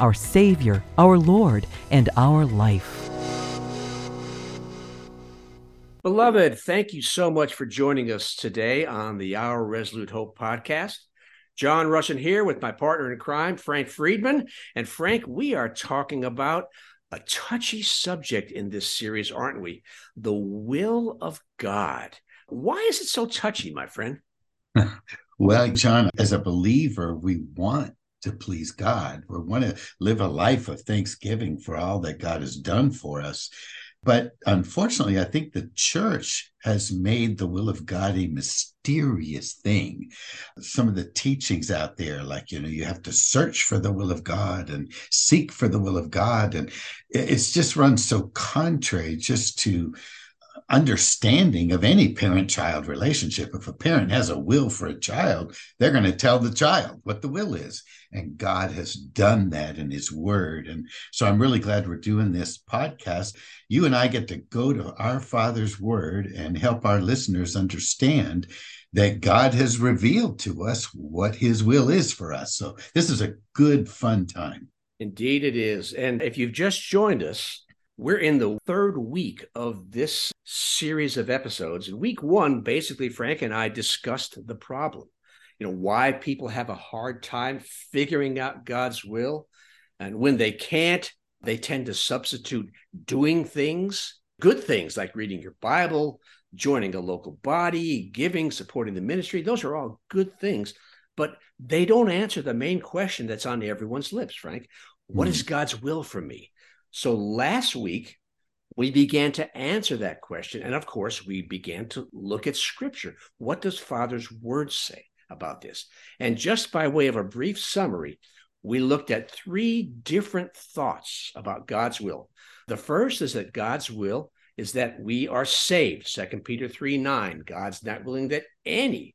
our Savior, our Lord, and our life. Beloved, thank you so much for joining us today on the Our Resolute Hope podcast. John Rushing here with my partner in crime, Frank Friedman. And Frank, we are talking about a touchy subject in this series, aren't we? The will of God. Why is it so touchy, my friend? well, John, as a believer, we want to please God. We want to live a life of thanksgiving for all that God has done for us. But unfortunately, I think the church has made the will of God a mysterious thing. Some of the teachings out there, like, you know, you have to search for the will of God and seek for the will of God. And it's just run so contrary just to understanding of any parent child relationship. If a parent has a will for a child, they're going to tell the child what the will is. And God has done that in His Word. And so I'm really glad we're doing this podcast. You and I get to go to our Father's Word and help our listeners understand that God has revealed to us what His will is for us. So this is a good, fun time. Indeed, it is. And if you've just joined us, we're in the third week of this series of episodes. In week one, basically, Frank and I discussed the problem you know why people have a hard time figuring out God's will and when they can't they tend to substitute doing things good things like reading your bible joining a local body giving supporting the ministry those are all good things but they don't answer the main question that's on everyone's lips frank What mm. is god's will for me so last week we began to answer that question and of course we began to look at scripture what does father's word say about this. And just by way of a brief summary, we looked at three different thoughts about God's will. The first is that God's will is that we are saved. Second Peter 3 9. God's not willing that any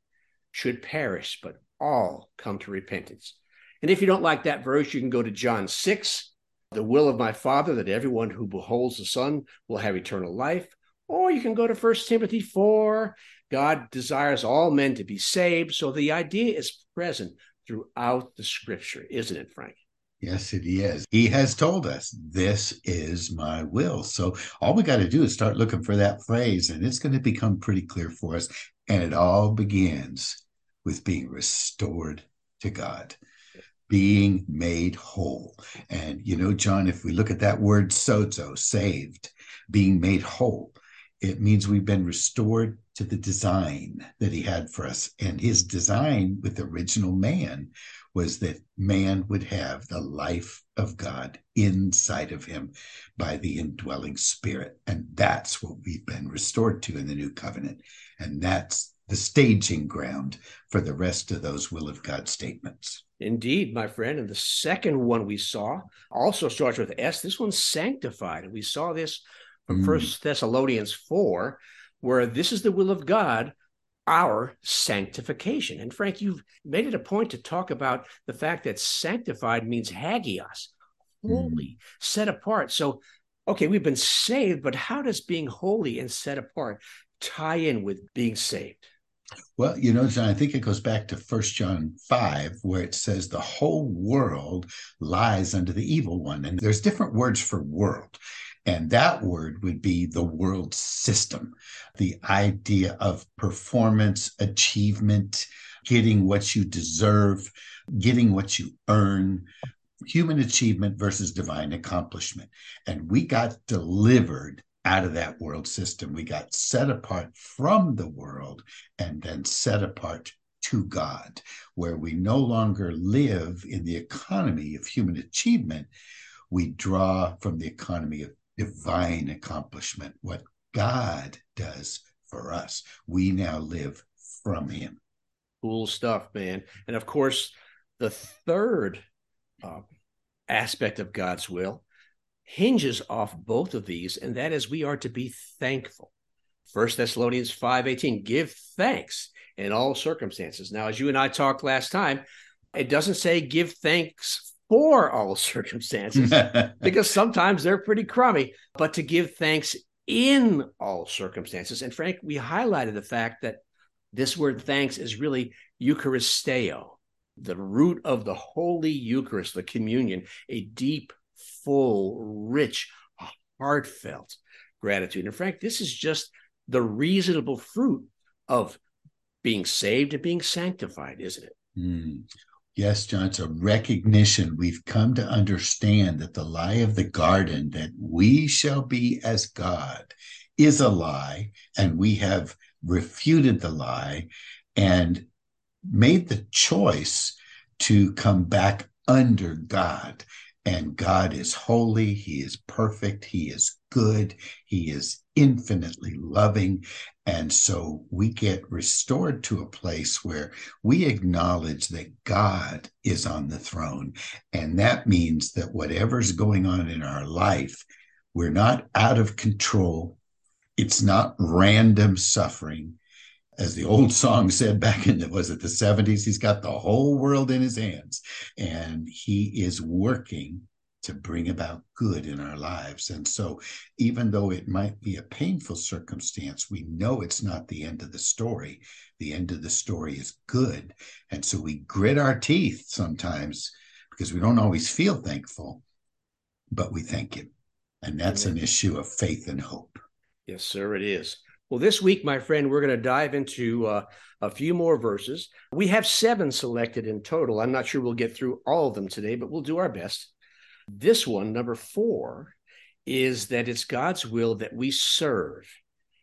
should perish, but all come to repentance. And if you don't like that verse, you can go to John 6, the will of my Father, that everyone who beholds the Son will have eternal life. Or you can go to 1 Timothy 4 God desires all men to be saved. So the idea is present throughout the scripture, isn't it, Frank? Yes, it is. He has told us, This is my will. So all we got to do is start looking for that phrase, and it's going to become pretty clear for us. And it all begins with being restored to God, being made whole. And, you know, John, if we look at that word sozo, saved, being made whole, it means we've been restored to the design that he had for us. And his design with the original man was that man would have the life of God inside of him by the indwelling spirit. And that's what we've been restored to in the new covenant. And that's the staging ground for the rest of those will of God statements. Indeed, my friend. And the second one we saw also starts with S. This one's sanctified. And we saw this from mm. First Thessalonians 4, where this is the will of God, our sanctification. And Frank, you've made it a point to talk about the fact that sanctified means hagios, holy, mm. set apart. So, okay, we've been saved, but how does being holy and set apart tie in with being saved? Well, you know, John, I think it goes back to First John 5, where it says the whole world lies under the evil one. And there's different words for world. And that word would be the world system, the idea of performance, achievement, getting what you deserve, getting what you earn, human achievement versus divine accomplishment. And we got delivered out of that world system. We got set apart from the world and then set apart to God, where we no longer live in the economy of human achievement. We draw from the economy of divine accomplishment, what God does for us. We now live from Him. Cool stuff, man. And of course, the third uh, aspect of God's will hinges off both of these, and that is we are to be thankful. First Thessalonians 5:18, give thanks in all circumstances. Now, as you and I talked last time, it doesn't say give thanks for all circumstances because sometimes they're pretty crummy, but to give thanks in all circumstances. And Frank, we highlighted the fact that this word thanks is really Eucharisteo, the root of the Holy Eucharist, the communion, a deep, full, rich, heartfelt gratitude. And Frank, this is just the reasonable fruit of being saved and being sanctified, isn't it? Mm. Yes, John, it's a recognition. We've come to understand that the lie of the garden, that we shall be as God, is a lie. And we have refuted the lie and made the choice to come back under God. And God is holy, He is perfect, He is good, He is infinitely loving. And so we get restored to a place where we acknowledge that God is on the throne. And that means that whatever's going on in our life, we're not out of control. It's not random suffering. As the old song said back in the, was it the 70s? He's got the whole world in his hands and he is working to bring about good in our lives. And so, even though it might be a painful circumstance, we know it's not the end of the story. The end of the story is good. And so, we grit our teeth sometimes because we don't always feel thankful, but we thank Him. And that's Amen. an issue of faith and hope. Yes, sir, it is. Well, this week, my friend, we're going to dive into uh, a few more verses. We have seven selected in total. I'm not sure we'll get through all of them today, but we'll do our best. This one, number four, is that it's God's will that we serve.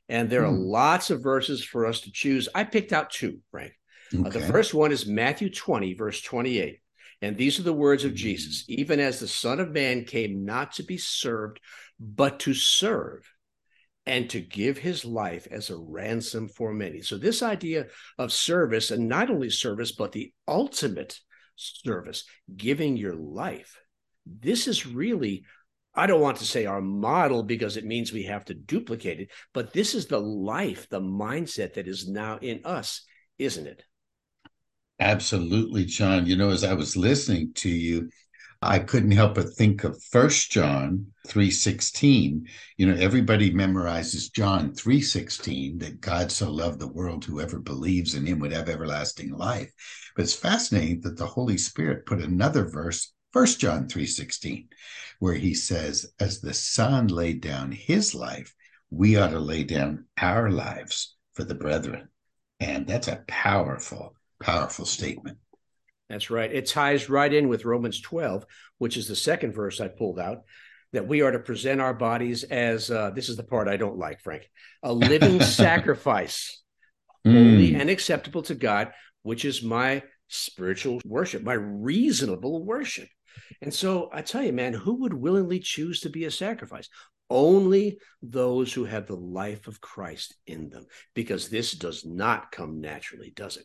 And there are hmm. lots of verses for us to choose. I picked out two, Frank. Okay. Uh, the first one is Matthew 20, verse 28. And these are the words of Jesus hmm. even as the Son of Man came not to be served, but to serve and to give his life as a ransom for many. So, this idea of service, and not only service, but the ultimate service, giving your life this is really I don't want to say our model because it means we have to duplicate it, but this is the life, the mindset that is now in us, isn't it? Absolutely, John. You know, as I was listening to you, I couldn't help but think of First John 3:16. You know, everybody memorizes John 3:16 that God so loved the world whoever believes in him would have everlasting life. But it's fascinating that the Holy Spirit put another verse First John 3:16, where he says, as the Son laid down his life, we ought to lay down our lives for the brethren. And that's a powerful, powerful statement. That's right. It ties right in with Romans 12, which is the second verse I pulled out, that we are to present our bodies as uh, this is the part I don't like, Frank, a living sacrifice, holy mm. and acceptable to God, which is my spiritual worship, my reasonable worship. And so I tell you, man, who would willingly choose to be a sacrifice? Only those who have the life of Christ in them, because this does not come naturally, does it?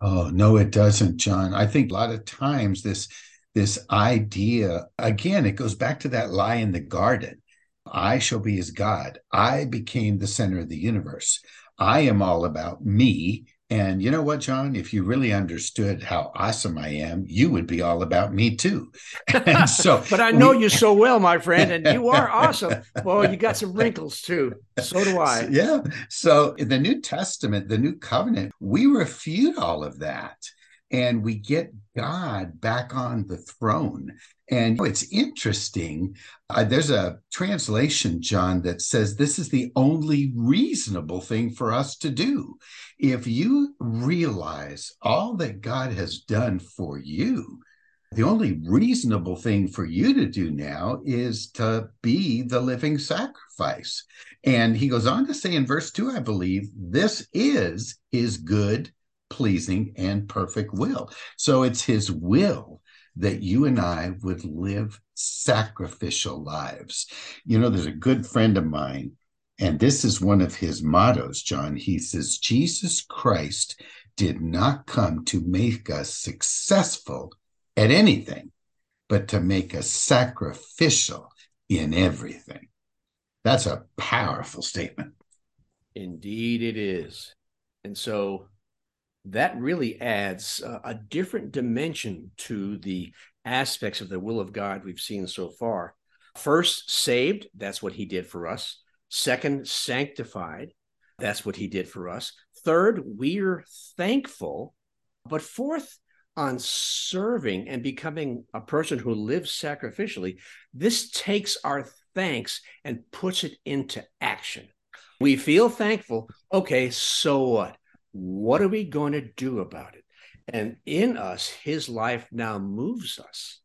Oh, no, it doesn't, John. I think a lot of times this this idea, again, it goes back to that lie in the garden. I shall be as God. I became the center of the universe. I am all about me and you know what, John? If you really understood how awesome I am, you would be all about me too. And so, but I know we... you so well, my friend, and you are awesome. Well, you got some wrinkles too. So do I. Yeah. So in the New Testament, the New Covenant, we refute all of that and we get God back on the throne. And it's interesting. Uh, there's a translation, John, that says this is the only reasonable thing for us to do. If you realize all that God has done for you, the only reasonable thing for you to do now is to be the living sacrifice. And he goes on to say in verse 2, I believe, this is his good, pleasing, and perfect will. So it's his will that you and I would live sacrificial lives. You know, there's a good friend of mine, and this is one of his mottos, John. He says, Jesus Christ did not come to make us successful at anything, but to make us sacrificial in everything. That's a powerful statement. Indeed, it is. And so that really adds uh, a different dimension to the aspects of the will of God we've seen so far. First, saved, that's what he did for us. Second, sanctified, that's what he did for us. Third, we're thankful. But fourth, on serving and becoming a person who lives sacrificially, this takes our thanks and puts it into action. We feel thankful. Okay, so what? What are we going to do about it? And in us, his life now moves us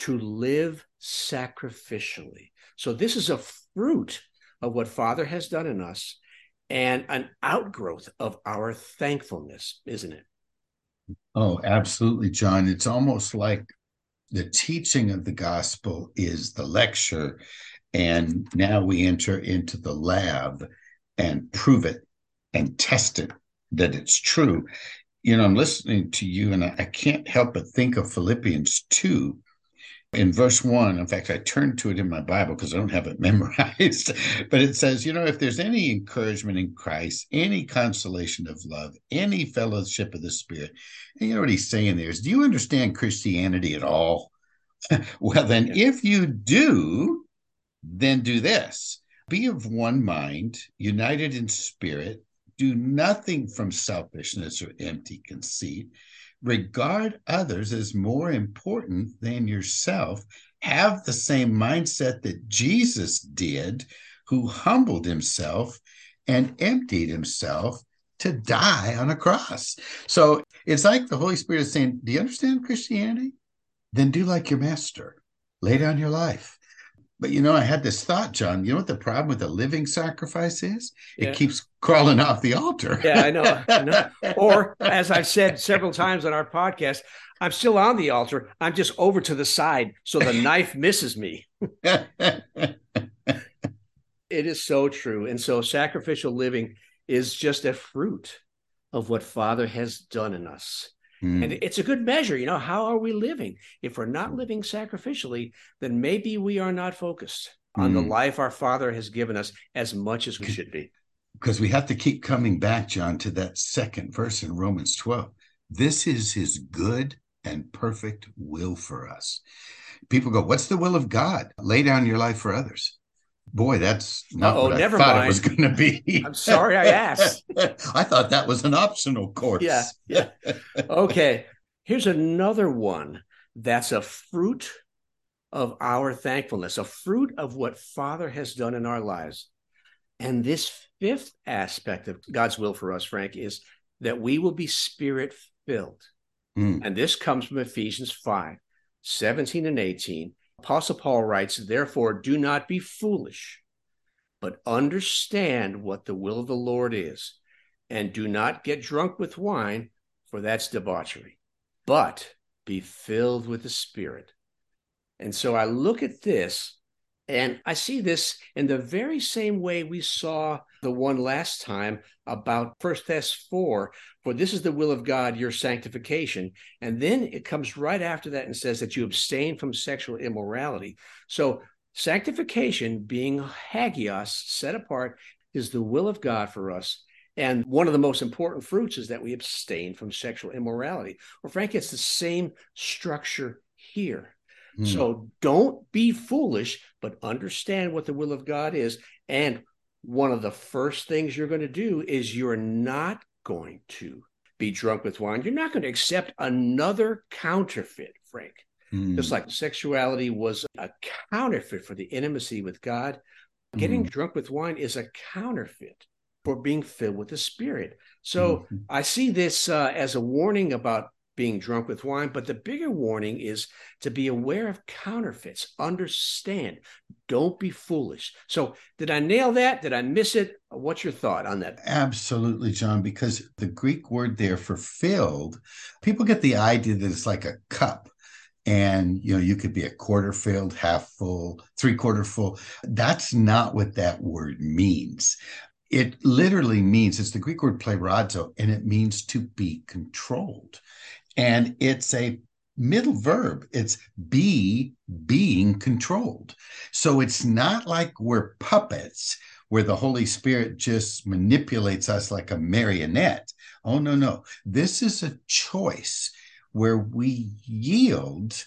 to live sacrificially. So, this is a fruit of what Father has done in us and an outgrowth of our thankfulness, isn't it? Oh, absolutely, John. It's almost like the teaching of the gospel is the lecture, and now we enter into the lab and prove it and test it that it's true. You know, I'm listening to you, and I can't help but think of Philippians 2 in verse one, in fact, I turned to it in my Bible because I don't have it memorized, but it says, you know, if there's any encouragement in Christ, any consolation of love, any fellowship of the Spirit, and you know what he's saying there is, do you understand Christianity at all? well, then, yeah. if you do, then do this be of one mind, united in spirit, do nothing from selfishness or empty conceit regard others as more important than yourself. Have the same mindset that Jesus did, who humbled himself and emptied himself to die on a cross. So it's like the Holy Spirit is saying, Do you understand Christianity? Then do like your master, lay down your life. But you know, I had this thought, John. You know what the problem with the living sacrifice is? It yeah. keeps crawling off the altar. yeah, I know, I know. Or as I've said several times on our podcast, I'm still on the altar. I'm just over to the side so the knife misses me. it is so true. And so sacrificial living is just a fruit of what Father has done in us. Mm. And it's a good measure. You know, how are we living? If we're not living sacrificially, then maybe we are not focused on mm. the life our Father has given us as much as we should be. Because we have to keep coming back, John, to that second verse in Romans 12. This is his good and perfect will for us. People go, What's the will of God? Lay down your life for others. Boy, that's not oh what never I thought mind. it was going to be. I'm sorry I asked. I thought that was an optional course. Yeah, yeah. Okay, here's another one that's a fruit of our thankfulness, a fruit of what Father has done in our lives. And this fifth aspect of God's will for us, Frank, is that we will be spirit filled. Mm. And this comes from Ephesians 5 17 and 18 Apostle Paul writes, Therefore, do not be foolish, but understand what the will of the Lord is, and do not get drunk with wine, for that's debauchery, but be filled with the Spirit. And so I look at this and I see this in the very same way we saw the one last time about First Thess 4, for this is the will of God, your sanctification. And then it comes right after that and says that you abstain from sexual immorality. So sanctification, being hagios, set apart, is the will of God for us. And one of the most important fruits is that we abstain from sexual immorality. Well, Frank, it's the same structure here. Mm. So don't be foolish, but understand what the will of God is. And one of the first things you're going to do is you're not going to be drunk with wine. You're not going to accept another counterfeit, Frank. Mm. Just like sexuality was a counterfeit for the intimacy with God, getting mm. drunk with wine is a counterfeit for being filled with the Spirit. So mm-hmm. I see this uh, as a warning about being drunk with wine. But the bigger warning is to be aware of counterfeits, understand, don't be foolish. So, did I nail that? Did I miss it? What's your thought on that? Absolutely, John, because the Greek word there for filled, people get the idea that it's like a cup and you know you could be a quarter filled half full three quarter full that's not what that word means it literally means it's the greek word pleurazo and it means to be controlled and it's a middle verb. It's be being controlled. So it's not like we're puppets where the Holy Spirit just manipulates us like a marionette. Oh, no, no. This is a choice where we yield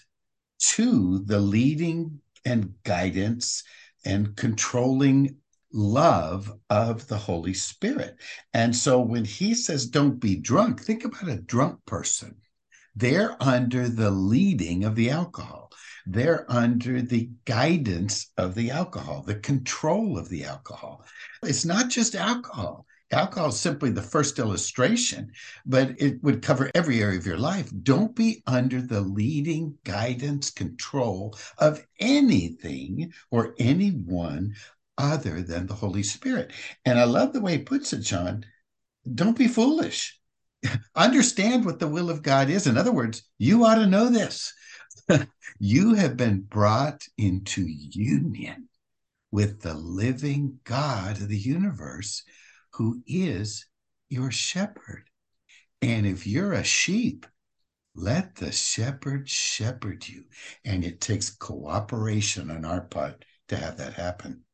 to the leading and guidance and controlling love of the Holy Spirit. And so when he says, don't be drunk, think about a drunk person. They're under the leading of the alcohol. They're under the guidance of the alcohol, the control of the alcohol. It's not just alcohol. Alcohol is simply the first illustration, but it would cover every area of your life. Don't be under the leading guidance, control of anything or anyone other than the Holy Spirit. And I love the way he puts it, John. Don't be foolish. Understand what the will of God is. In other words, you ought to know this. you have been brought into union with the living God of the universe who is your shepherd. And if you're a sheep, let the shepherd shepherd you. And it takes cooperation on our part to have that happen.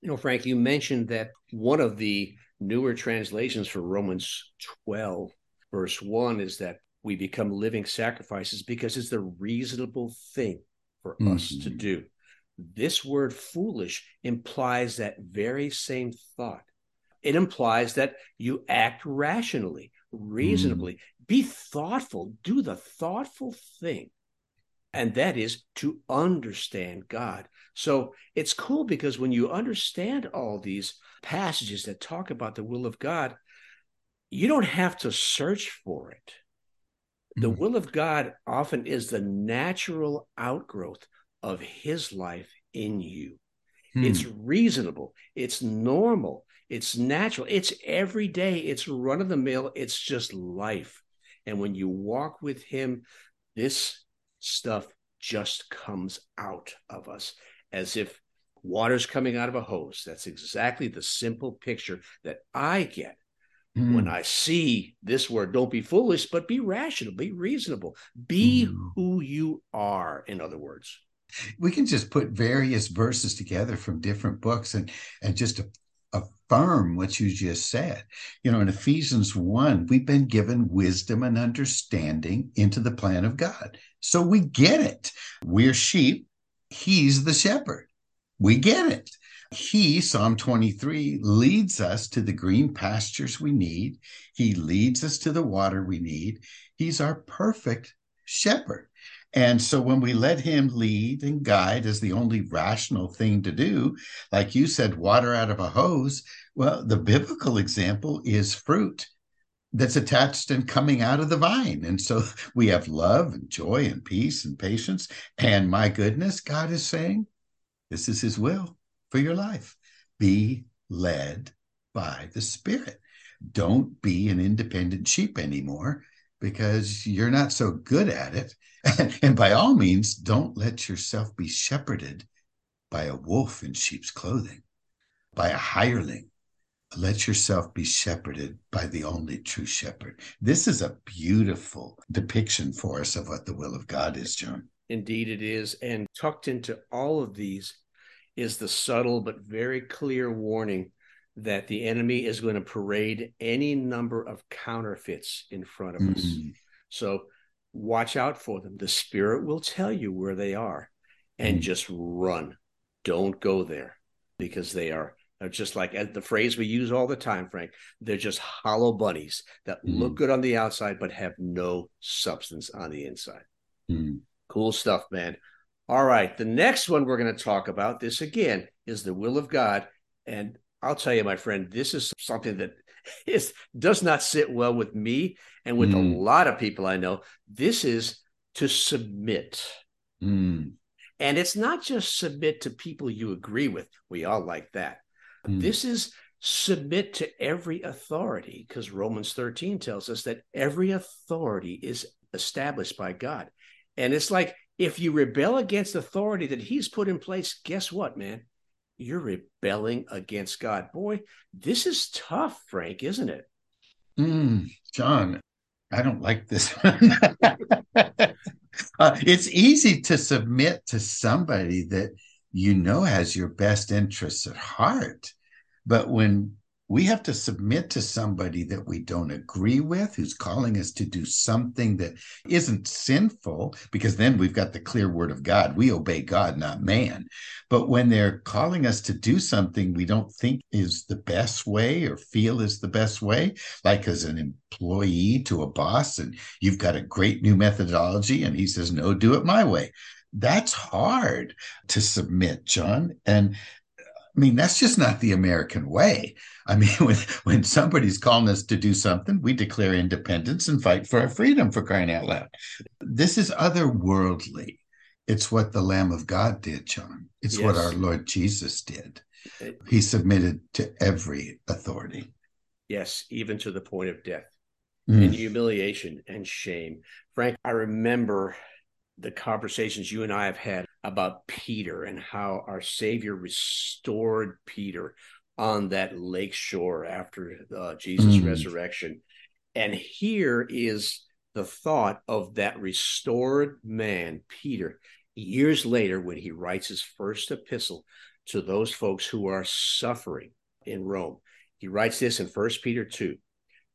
You know, Frank, you mentioned that one of the newer translations for Romans 12, verse 1, is that we become living sacrifices because it's the reasonable thing for mm-hmm. us to mm-hmm. do. This word foolish implies that very same thought. It implies that you act rationally, reasonably, mm. be thoughtful, do the thoughtful thing. And that is to understand God. So it's cool because when you understand all these passages that talk about the will of God, you don't have to search for it. The mm. will of God often is the natural outgrowth of his life in you. Mm. It's reasonable, it's normal, it's natural, it's everyday, it's run of the mill, it's just life. And when you walk with him, this stuff just comes out of us as if water's coming out of a hose. That's exactly the simple picture that I get mm. when I see this word. Don't be foolish, but be rational, be reasonable, be mm. who you are, in other words. We can just put various verses together from different books and and just affirm what you just said. You know, in Ephesians 1, we've been given wisdom and understanding into the plan of God. So we get it. We're sheep He's the shepherd. We get it. He, Psalm 23, leads us to the green pastures we need. He leads us to the water we need. He's our perfect shepherd. And so when we let him lead and guide as the only rational thing to do, like you said, water out of a hose, well, the biblical example is fruit that's attached and coming out of the vine. And so we have love and joy and peace and patience. And my goodness, God is saying, this is his will for your life. Be led by the Spirit. Don't be an independent sheep anymore because you're not so good at it. and by all means, don't let yourself be shepherded by a wolf in sheep's clothing, by a hireling let yourself be shepherded by the only true shepherd. This is a beautiful depiction for us of what the will of God is, John. Indeed, it is. And tucked into all of these is the subtle but very clear warning that the enemy is going to parade any number of counterfeits in front of mm. us. So watch out for them. The Spirit will tell you where they are and mm. just run. Don't go there because they are just like the phrase we use all the time, Frank. They're just hollow bunnies that mm. look good on the outside but have no substance on the inside. Mm. Cool stuff, man. All right. The next one we're going to talk about, this again, is the will of God. And I'll tell you, my friend, this is something that is does not sit well with me and with mm. a lot of people I know. This is to submit. Mm. And it's not just submit to people you agree with. We all like that. Mm. This is submit to every authority because Romans 13 tells us that every authority is established by God. And it's like if you rebel against authority that he's put in place, guess what, man? You're rebelling against God. Boy, this is tough, Frank, isn't it? Mm, John, I don't like this. uh, it's easy to submit to somebody that you know has your best interests at heart. But when we have to submit to somebody that we don't agree with, who's calling us to do something that isn't sinful, because then we've got the clear word of God. We obey God, not man. But when they're calling us to do something we don't think is the best way or feel is the best way, like as an employee to a boss, and you've got a great new methodology, and he says, no, do it my way that's hard to submit, John. And I mean, that's just not the American way. I mean, when, when somebody's calling us to do something, we declare independence and fight for our freedom for crying out loud. This is otherworldly. It's what the Lamb of God did, John. It's yes. what our Lord Jesus did. He submitted to every authority. Yes, even to the point of death mm. and humiliation and shame. Frank, I remember the conversations you and I have had about Peter and how our Savior restored Peter on that lake shore after uh, Jesus' mm. resurrection. And here is the thought of that restored man, Peter, years later when he writes his first epistle to those folks who are suffering in Rome. He writes this in First Peter 2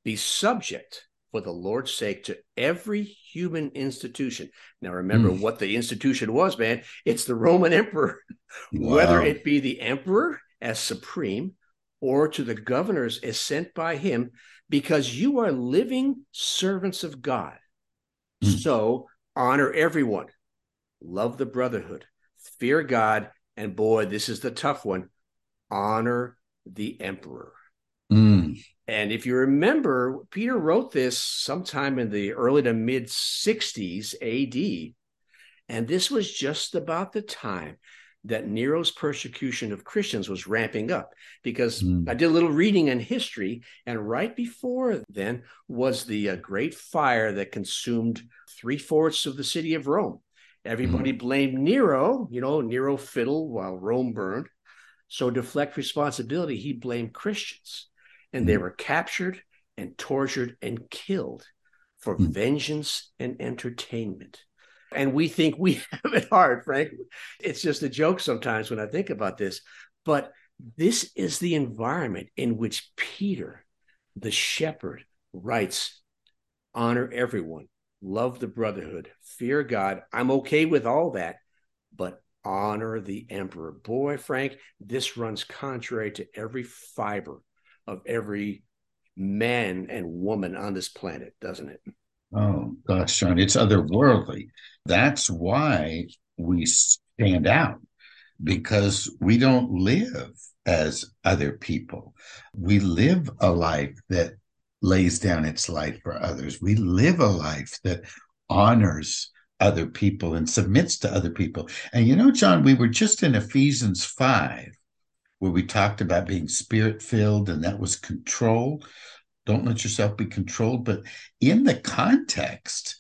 Be subject for the Lord's sake to every human institution. Now, remember mm. what the institution was, man. It's the Roman emperor, wow. whether it be the emperor as supreme or to the governors as sent by him, because you are living servants of God. Mm. So honor everyone, love the brotherhood, fear God, and boy, this is the tough one honor the emperor. Mm. And if you remember, Peter wrote this sometime in the early to mid 60s AD. And this was just about the time that Nero's persecution of Christians was ramping up because mm. I did a little reading in history, and right before then was the uh, great fire that consumed three fourths of the city of Rome. Everybody mm. blamed Nero, you know, Nero fiddled while Rome burned. So, deflect responsibility, he blamed Christians and they mm. were captured and tortured and killed for mm. vengeance and entertainment. And we think we have it hard, Frank. It's just a joke sometimes when I think about this. But this is the environment in which Peter, the shepherd, writes honor everyone, love the brotherhood, fear God. I'm okay with all that, but honor the emperor. Boy, Frank, this runs contrary to every fiber of every man and woman on this planet, doesn't it? Oh gosh, John, it's otherworldly. That's why we stand out because we don't live as other people. We live a life that lays down its life for others. We live a life that honors other people and submits to other people. And you know, John, we were just in Ephesians 5 where we talked about being spirit filled and that was control. Don't let yourself be controlled. But in the context,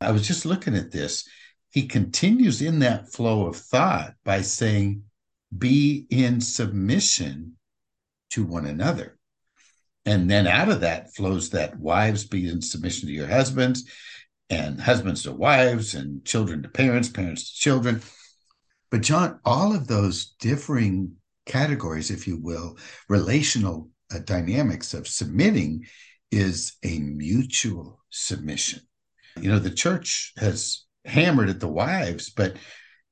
I was just looking at this. He continues in that flow of thought by saying, be in submission to one another. And then out of that flows that wives be in submission to your husbands, and husbands to wives, and children to parents, parents to children. But, John, all of those differing categories, if you will, relational uh, dynamics of submitting is a mutual submission. You know, the church has hammered at the wives, but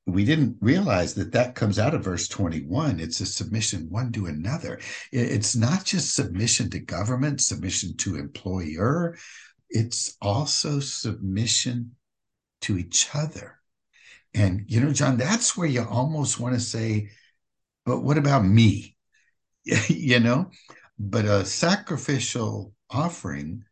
we didn't realize that that comes out of verse 21 it's a submission one to another. It's not just submission to government submission to employer. It's also submission to each other. And you know john that's where you almost want to say but what about me? you know? But a sacrificial offering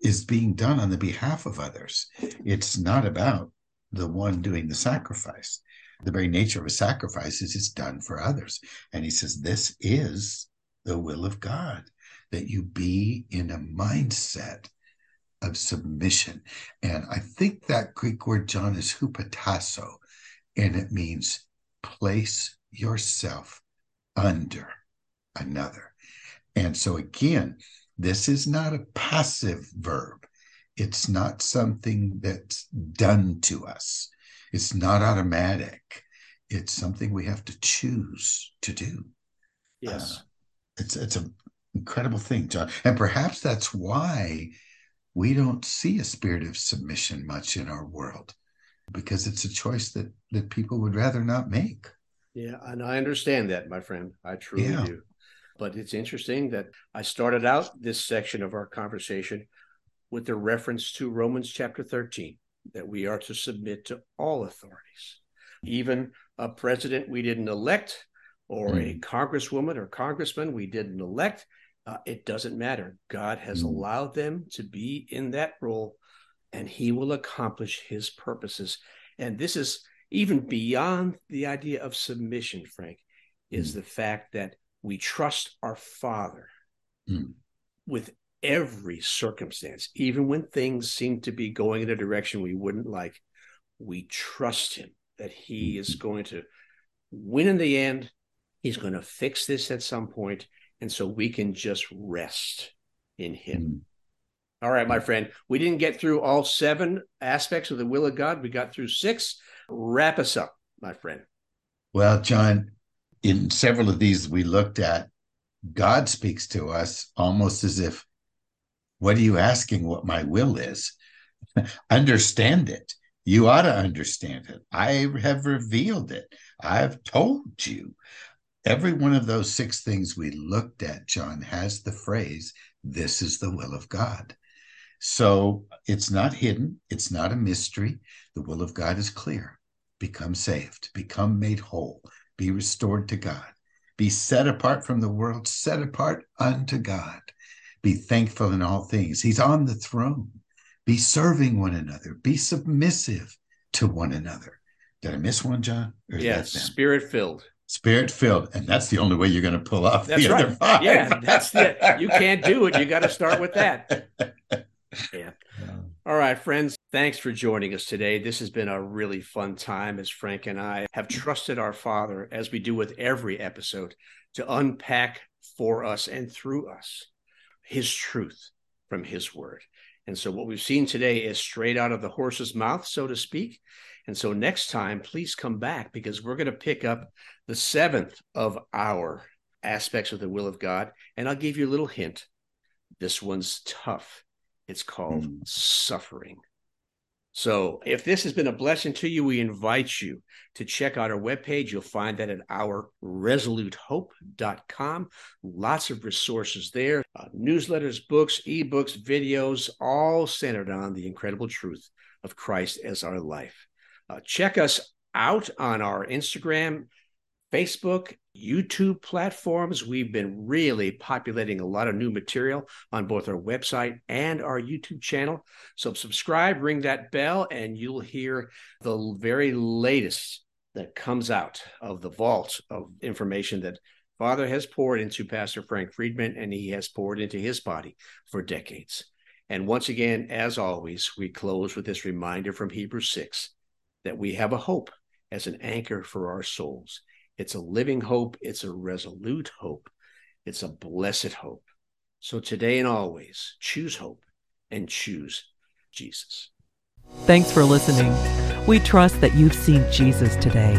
is being done on the behalf of others. It's not about the one doing the sacrifice. The very nature of a sacrifice is it's done for others. And he says, This is the will of God, that you be in a mindset of submission. And I think that Greek word, John, is hupotasso, and it means place yourself under another. And so, again, this is not a passive verb, It's not something that's done to us. It's not automatic. It's something we have to choose to do. Yes. Uh, it's it's an incredible thing, John. And perhaps that's why we don't see a spirit of submission much in our world because it's a choice that that people would rather not make. Yeah, and I understand that, my friend. I truly Yeah. do. But it's interesting that I started out this section of our conversation with the reference to Romans chapter 13 that we are to submit to all authorities, even a president we didn't elect or a congresswoman or congressman we didn't elect. Uh, it doesn't matter. God has Mm. allowed them to be in that role and he will accomplish his purposes. And this is even beyond the idea of submission, Frank, is Mm. the fact that we trust our Father Mm. with every circumstance, even when things seem to be going in a direction we wouldn't like. We trust Him that He is going to win in the end. He's going to fix this at some point, and so we can just rest in Him. Mm. All right, my friend. We didn't get through all seven aspects of the will of God. We got through six. Wrap us up, my friend. Well, John, in several of these we looked at, God speaks to us almost as if, What are you asking what my will is? understand it. You ought to understand it. I have revealed it. I've told you. Every one of those six things we looked at, John, has the phrase, This is the will of God. So it's not hidden, it's not a mystery. The will of God is clear. Become saved, become made whole, be restored to God, be set apart from the world, set apart unto God. Be thankful in all things. He's on the throne. Be serving one another, be submissive to one another. Did I miss one, John? Or Yes, spirit filled. Spirit filled. And that's the only way you're going to pull off That's the right. other five. Yeah, that's the you can't do it. You got to start with that. Yeah. All right, friends. Thanks for joining us today. This has been a really fun time as Frank and I have trusted our Father, as we do with every episode, to unpack for us and through us His truth from His Word. And so, what we've seen today is straight out of the horse's mouth, so to speak. And so, next time, please come back because we're going to pick up the seventh of our aspects of the will of God. And I'll give you a little hint. This one's tough. It's called Mm. suffering. So, if this has been a blessing to you, we invite you to check out our webpage. You'll find that at ourresolutehope.com. Lots of resources there uh, newsletters, books, ebooks, videos, all centered on the incredible truth of Christ as our life. Uh, check us out on our Instagram, Facebook, YouTube platforms. We've been really populating a lot of new material on both our website and our YouTube channel. So subscribe, ring that bell, and you'll hear the very latest that comes out of the vault of information that Father has poured into Pastor Frank Friedman and he has poured into his body for decades. And once again, as always, we close with this reminder from Hebrews 6 that we have a hope as an anchor for our souls. It's a living hope, it's a resolute hope, it's a blessed hope. So today and always, choose hope and choose Jesus. Thanks for listening. We trust that you've seen Jesus today.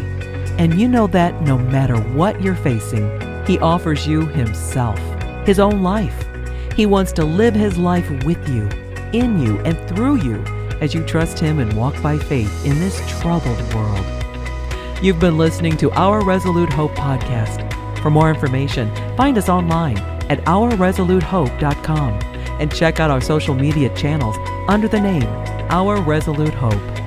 And you know that no matter what you're facing, He offers you Himself, His own life. He wants to live His life with you, in you, and through you as you trust Him and walk by faith in this troubled world. You've been listening to Our Resolute Hope podcast. For more information, find us online at ourresolutehope.com and check out our social media channels under the name Our Resolute Hope.